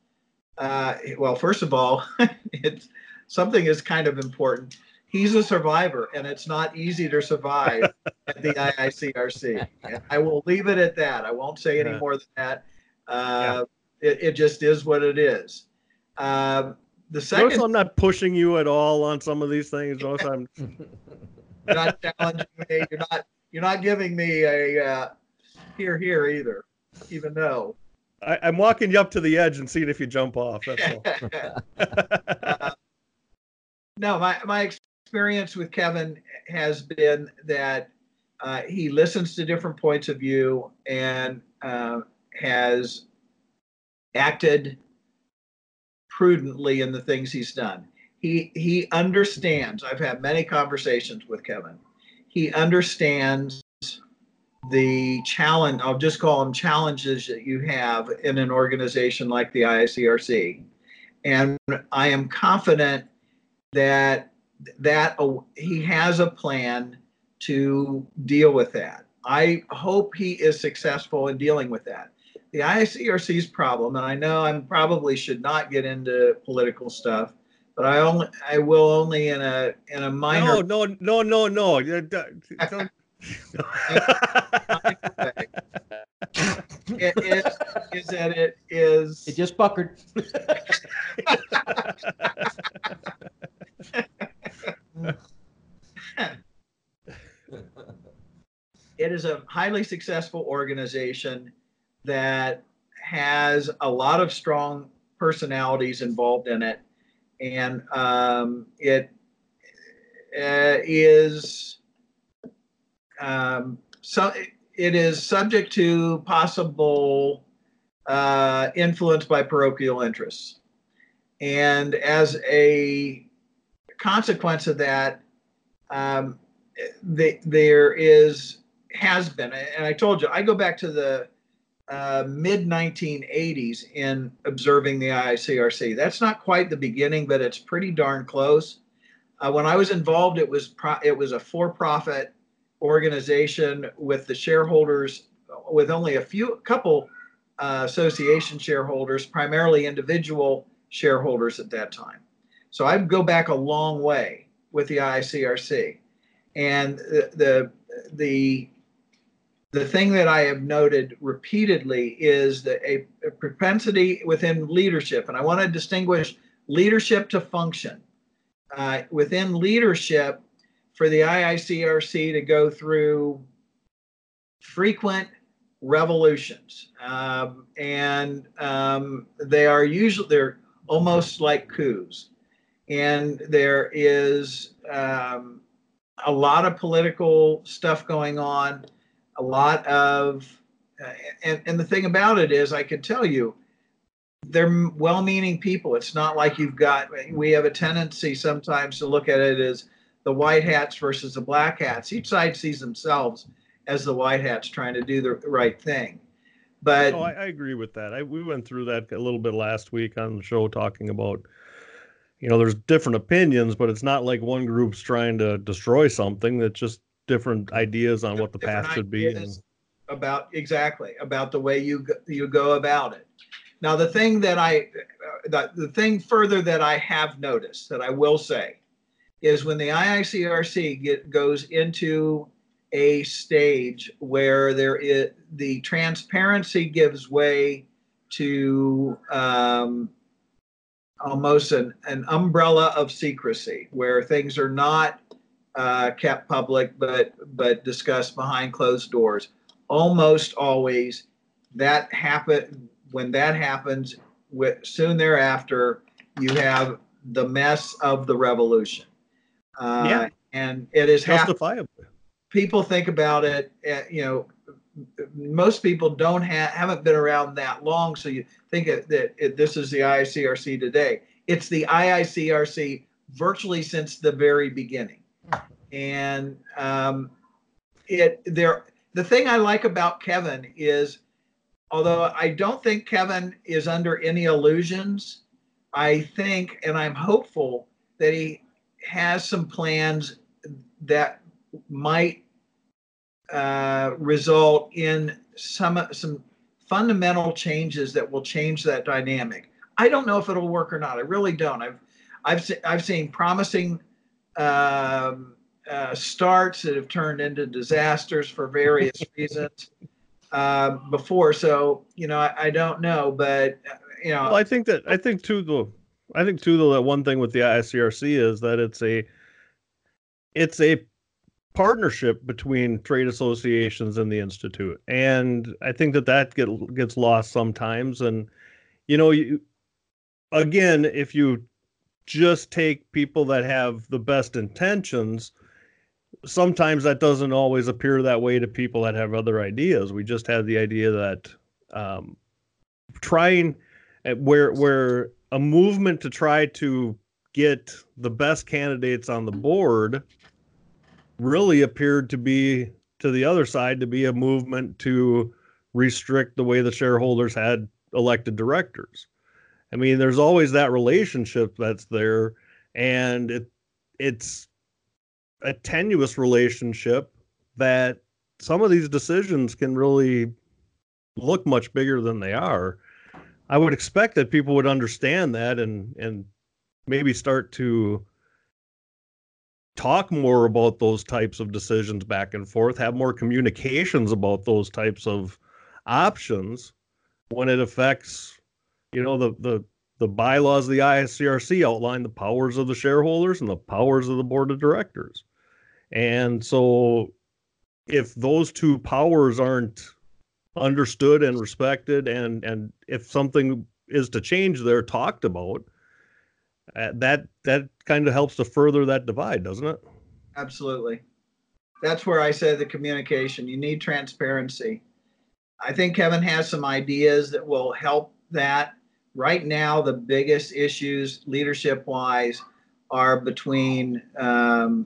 uh, well, first of all, it's something is kind of important he's a survivor and it's not easy to survive at the IICRC. And I will leave it at that. I won't say any Yeah. more than that. Uh, it, it just is what it is. Um, the Notice second, I'm not pushing you at all on some of these things. Notice I'm you're not challenging me. You're not. You're not giving me a uh, here here either. Even though. I, I'm walking you up to the edge and seeing if you jump off. That's all. Uh, no, my, my experience with Kevin has been that uh, he listens to different points of view and uh, has acted prudently in the things he's done. He he understands. I've had many conversations with Kevin. He understands the challenge. I'll just call them challenges that you have in an organization like the IICRC, and I am confident that that uh, he has a plan to deal with that. I hope he is successful in dealing with that. The IICRC's problem, and I know I probably should not get into political stuff, but I only I will only in a in a minor No, no, no, no, no. You don't- don't- it is is that it is It just puckered. it is a highly successful organization that has a lot of strong personalities involved in it, and um, it uh, is um, so it is subject to possible uh, influence by parochial interests, and as a consequence of that, um, the, there is has been, and I told you, I go back to the uh, mid 1980s in observing the IICRC. That's not quite the beginning, but it's pretty darn close. Uh, when I was involved, it was pro- it was a for-profit organization with the shareholders with only a few, couple uh, association shareholders, primarily individual shareholders at that time. So I go back a long way with the IICRC, and the the the, the thing that I have noted repeatedly is that a, a propensity within leadership, and I want to distinguish leadership to function. Uh, within leadership, for the IICRC to go through frequent revolutions, um, and um, they are usually they're almost like coups, and there is um, a lot of political stuff going on, a lot of, uh, and and the thing about it is, I can tell you, they're well-meaning people. It's not like you've got. We have a tendency sometimes to look at it as the white hats versus the black hats. Each side sees themselves as the white hats trying to do the right thing. But oh, I, I agree with that. I, we went through that a little bit last week on the show, talking about, you know, there's different opinions, but it's not like one group's trying to destroy something. That's just different ideas on what the path should be. And... About exactly about the way you go, you go about it. Now, the thing that I, uh, the, the thing further that I have noticed that I will say is when the IICRC get, goes into a stage where there is the transparency gives way to um, almost an, an umbrella of secrecy where things are not uh, kept public but but discussed behind closed doors almost always that happen when that happens with, soon thereafter you have the mess of the revolution uh, yeah. And it is justifiable. people think about it, uh, you know, most people don't have haven't been around that long, so you think that it, this is the IICRC today. It's the IICRC virtually since the very beginning, and um, it there. The thing I like about Kevin is, although I don't think Kevin is under any illusions, I think and I'm hopeful that he has some plans that might uh, result in some some fundamental changes that will change that dynamic. I don't know if it'll work or not. I really don't. I've I've se- I've seen promising um, uh, starts that have turned into disasters for various reasons uh, before. So you know, I, I don't know, but uh, you know, well, I think that I think too the I think too though that one thing with the IICRC is that it's a it's a partnership between trade associations and the institute, and I think that that get, gets lost sometimes. And you know, you again, if you just take people that have the best intentions, sometimes that doesn't always appear that way to people that have other ideas. We just have the idea that um, trying eh, where where a movement to try to get the best candidates on the board really appeared to be to the other side to be a movement to restrict the way the shareholders had elected directors. I mean, there's always that relationship that's there, and it it's a tenuous relationship that some of these decisions can really look much bigger than they are. I would expect that people would understand that and and maybe start to talk more about those types of decisions back and forth, have more communications about those types of options when it affects, you know, the the the bylaws of the IICRC outline the powers of the shareholders and the powers of the board of directors. And so if those two powers aren't understood and respected and and if something is to change there talked about uh, that that kind of helps to further that divide doesn't it? Absolutely. That's where i say the communication you need transparency. I think kevin has some ideas that will help that. Right now the biggest issues leadership wise are between um,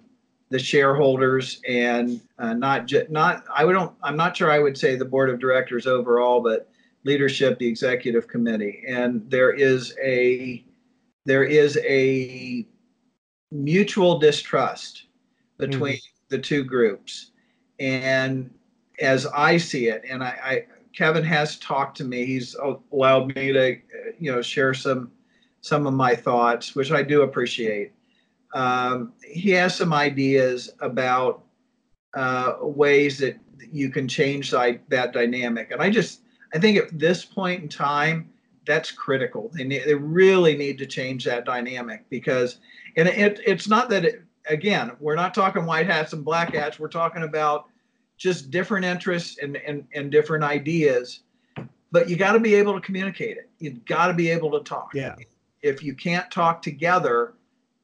the shareholders and uh, not just not I don't I'm not sure I would say the board of directors overall, but leadership, the executive committee, and there is a there is a mutual distrust between mm-hmm. the two groups, and as I see it, and I, I Kevin has talked to me. He's allowed me to, you know, share some some of my thoughts, which I do appreciate. Um, he has some ideas about uh, ways that you can change that, that dynamic, and I just I think at this point in time, that's critical. They, need, they really need to change that dynamic because, and it, it's not that, it, again, we're not talking white hats and black hats. We're talking about just different interests and, and, and different ideas. But you got to be able to communicate it. You've got to be able to talk. Yeah. If you can't talk together,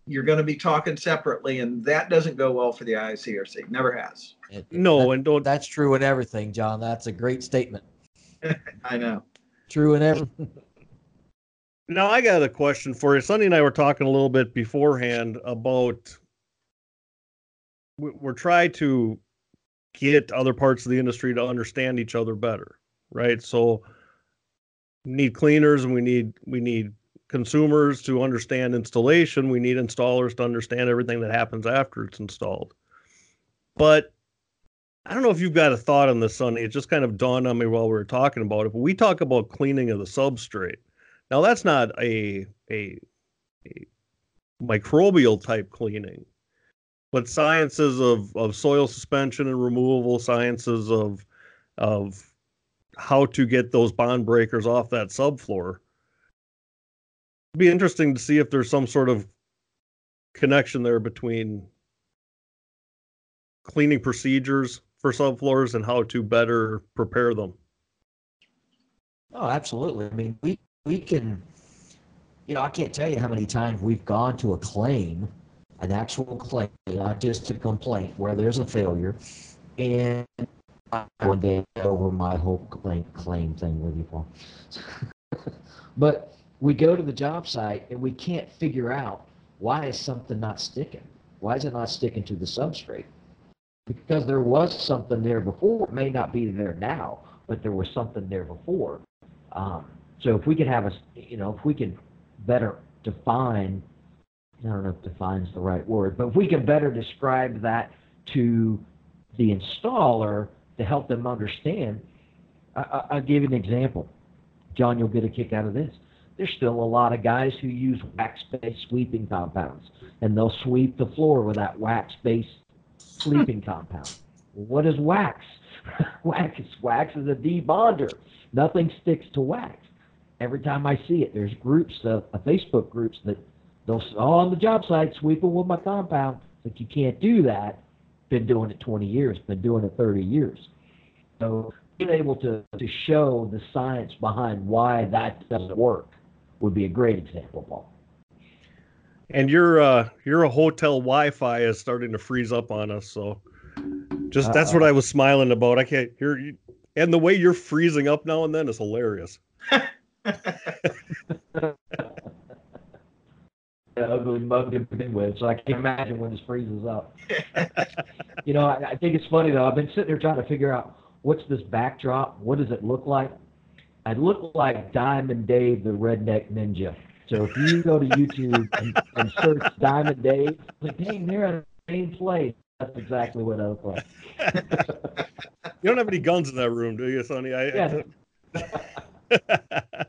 you're going to be talking separately, and that doesn't go well for the IICRC. Never has. It- No, that- and don't that's true in everything, John. That's a great statement. I know. True in every. Now I got a question for you. Sonny and I were talking a little bit beforehand about we- we're trying to get other parts of the industry to understand each other better, right? So we need cleaners and we need we need consumers to understand installation. We need installers to understand everything that happens after it's installed. But I don't know if you've got a thought on this, Sonny. It just kind of dawned on me while we were talking about it. But we talk about cleaning of the substrate. Now that's not a a, a microbial type cleaning, but sciences of, of soil suspension and removal, sciences of of how to get those bond breakers off that subfloor. It'd be interesting to see if there's some sort of connection there between cleaning procedures for subfloors and how to better prepare them. Oh, absolutely. I mean, we we can, you know, I can't tell you how many times we've gone to a claim, an actual claim, not just a complaint where there's a failure, and one day over my whole claim claim thing with you, Paul. but we go to the job site and we can't figure out why is something not sticking? Why is it not sticking to the substrate? Because there was something there before. It may not be there now, but there was something there before. Um, so if we could have a, you know, if we could better define, I don't know if define's the right word, but if we can better describe that to the installer to help them understand, I, I'll give you an example. John, you'll get a kick out of this. There's still a lot of guys who use wax-based sweeping compounds, and they'll sweep the floor with that wax-based sleeping compound. What is wax? wax, is wax is a debonder. Nothing sticks to wax. Every time I see it, there's groups, uh, uh, Facebook groups that they'll s- oh, on the job site sweeping with my compound. Like you can't do that. Been doing it 20 years. Been doing it 30 years. So being able to to show the science behind why that doesn't work would be a great example, Paul. And your uh your hotel Wi-Fi is starting to freeze up on us, so just that's what Uh-oh. I was smiling about. I can't hear you, and the way you're freezing up now and then is hilarious. ugly mug to begin with, so I can't imagine when this freezes up. you know, I, I think it's funny though. I've been sitting there trying to figure out what's this backdrop. What does it look like? I look like Diamond Dave, the redneck ninja. So if you go to YouTube and, and search Diamond Dave, like, dang, they're at the same place. That's exactly what I look like. You don't have any guns in that room, do you, Sonny? I, Yeah.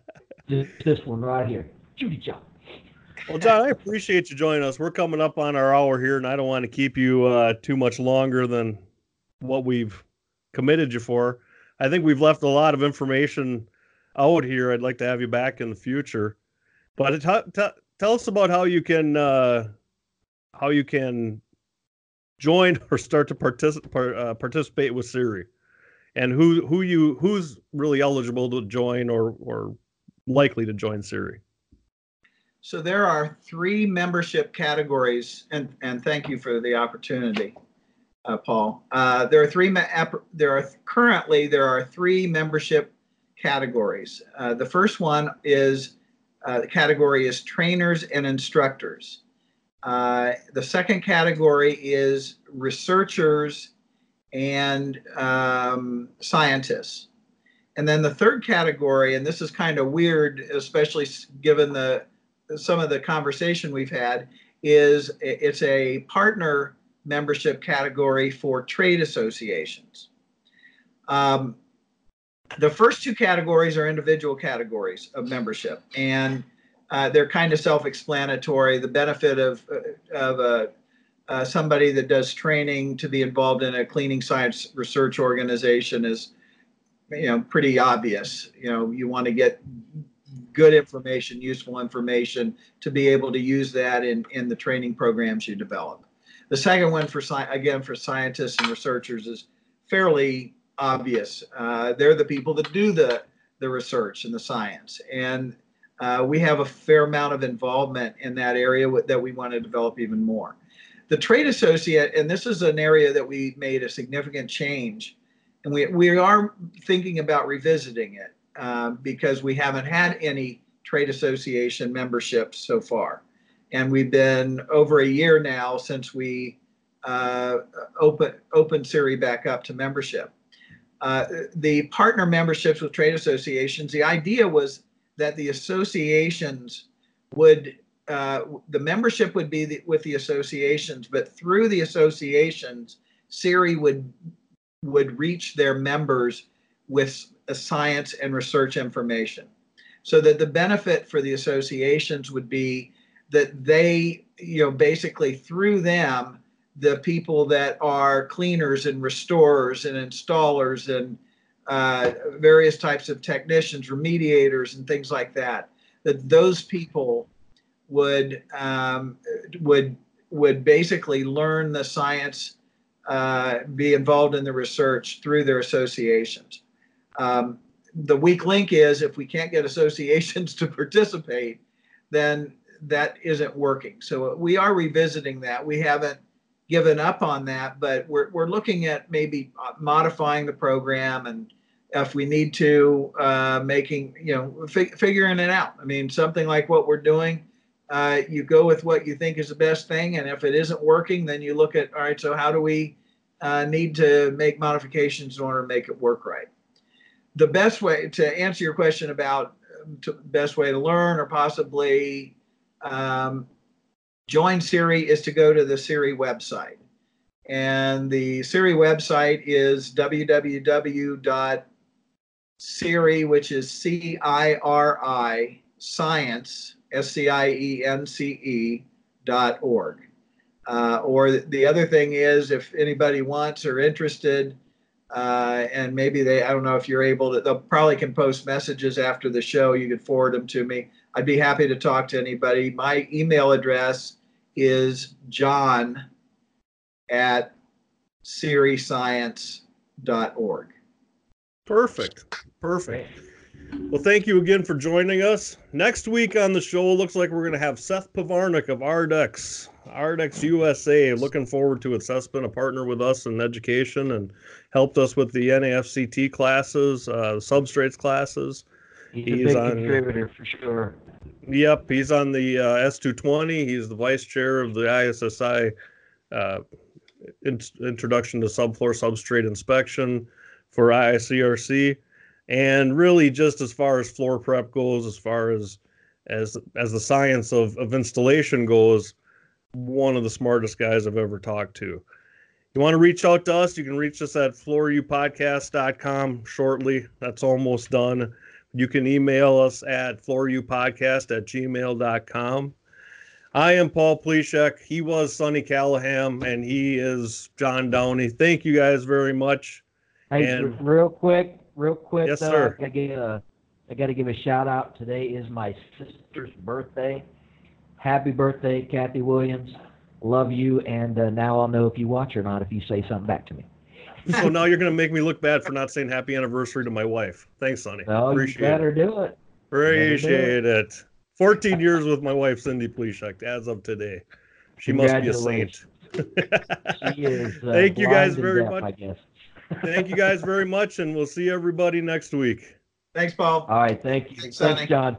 This one right here. Judy John. well, John, I appreciate you joining us. We're coming up on our hour here, and I don't want to keep you uh, too much longer than what we've committed you for. I think we've left a lot of information out here. I'd like to have you back in the future. But t- t- tell us about how you can uh, how you can join or start to participate uh, participate with CIRI, and who who you who's really eligible to join or or likely to join CIRI. So there are three membership categories, and, and thank you for the opportunity, uh, Paul. Uh, there are three, there are currently, there are three membership categories. Uh, the first one is, uh, the category is trainers and instructors. Uh, the second category is researchers and um, scientists. And then the third category, and this is kind of weird, especially given the some of the conversation we've had, is it's a partner membership category for trade associations. Um, the first two categories are individual categories of membership, and uh, they're kind of self-explanatory. The benefit of of a uh, somebody that does training to be involved in a cleaning science research organization is, you know, pretty obvious. You know, you want to get good information, useful information to be able to use that in in the training programs you develop. The second one for sci- again for scientists and researchers is fairly obvious. Uh, they're the people that do the the research and the science, and uh, we have a fair amount of involvement in that area that we want to develop even more. The trade associate, and this is an area that we made a significant change, and we we are thinking about revisiting it uh, because we haven't had any trade association memberships so far, and we've been over a year now since we uh, open open CIRI back up to membership. Uh, the partner memberships with trade associations, the idea was that the associations would uh, the membership would be the, with the associations, but through the associations, CIRI would would reach their members with science and research information. So that the benefit for the associations would be that they, you know, basically through them, the people that are cleaners and restorers and installers and uh, various types of technicians, remediators, and things like that, that those people would um, would would basically learn the science, uh, be involved in the research through their associations. Um, the weak link is if we can't get associations to participate, then that isn't working. So we are revisiting that. We haven't given up on that, but we're, we're looking at maybe modifying the program and if we need to, uh, making, you know, figuring it out. I mean, something like what we're doing, uh, you go with what you think is the best thing. And if it isn't working, then you look at, all right, so how do we uh, need to make modifications in order to make it work right? The best way to answer your question about um, to, best way to learn or possibly um, join CIRI is to go to the CIRI website. And the CIRI website is www.ciri, which is C I R I, science, S C I E N C E dot org. Uh, or the other thing is, if anybody wants or interested, uh, and maybe they, I don't know if you're able to, they'll probably can post messages after the show. You could forward them to me. I'd be happy to talk to anybody. My email address is john at ciriscience.org. Perfect. Perfect. Well, thank you again for joining us. Next week on the show, looks like we're going to have Seth Pavarnik of Ardex, Ardex USA. Looking forward to it. Seth's been a partner with us in education and helped us with the NAFCT classes, uh, substrates classes. He's, he's a big on, contributor for sure. Yep, he's on the uh, S220. He's the vice chair of the ISSI uh, in, Introduction to Subfloor Substrate Inspection for IICRC. And really, just as far as floor prep goes, as far as as as the science of, of installation goes, one of the smartest guys I've ever talked to. You want to reach out to us, you can reach us at floorupodcast.com shortly. That's almost done. You can email us at floorupodcast at gmail.com. I am Paul Pleshek. He was Sonny Callahan, and he is John Downey. Thank you guys very much. Hey, and, real quick, real quick. Yes, sir. I got a, I got to give a shout out. Today is my sister's birthday. Happy birthday, Kathy Williams. Love you, and uh, now I'll know if you watch or not if you say something back to me so now you're going to make me look bad for not saying happy anniversary to my wife. Thanks, Sonny. No, Appreciate you better it. do it. Appreciate do it. it. 14 years with my wife, Cindy Pleshek, as of today. She must be a saint. she is. Uh, Thank you guys very deaf, much. I guess. Thank you guys very much, and we'll see everybody next week. Thanks, Paul. All right. Thank you. Thanks, Thanks John.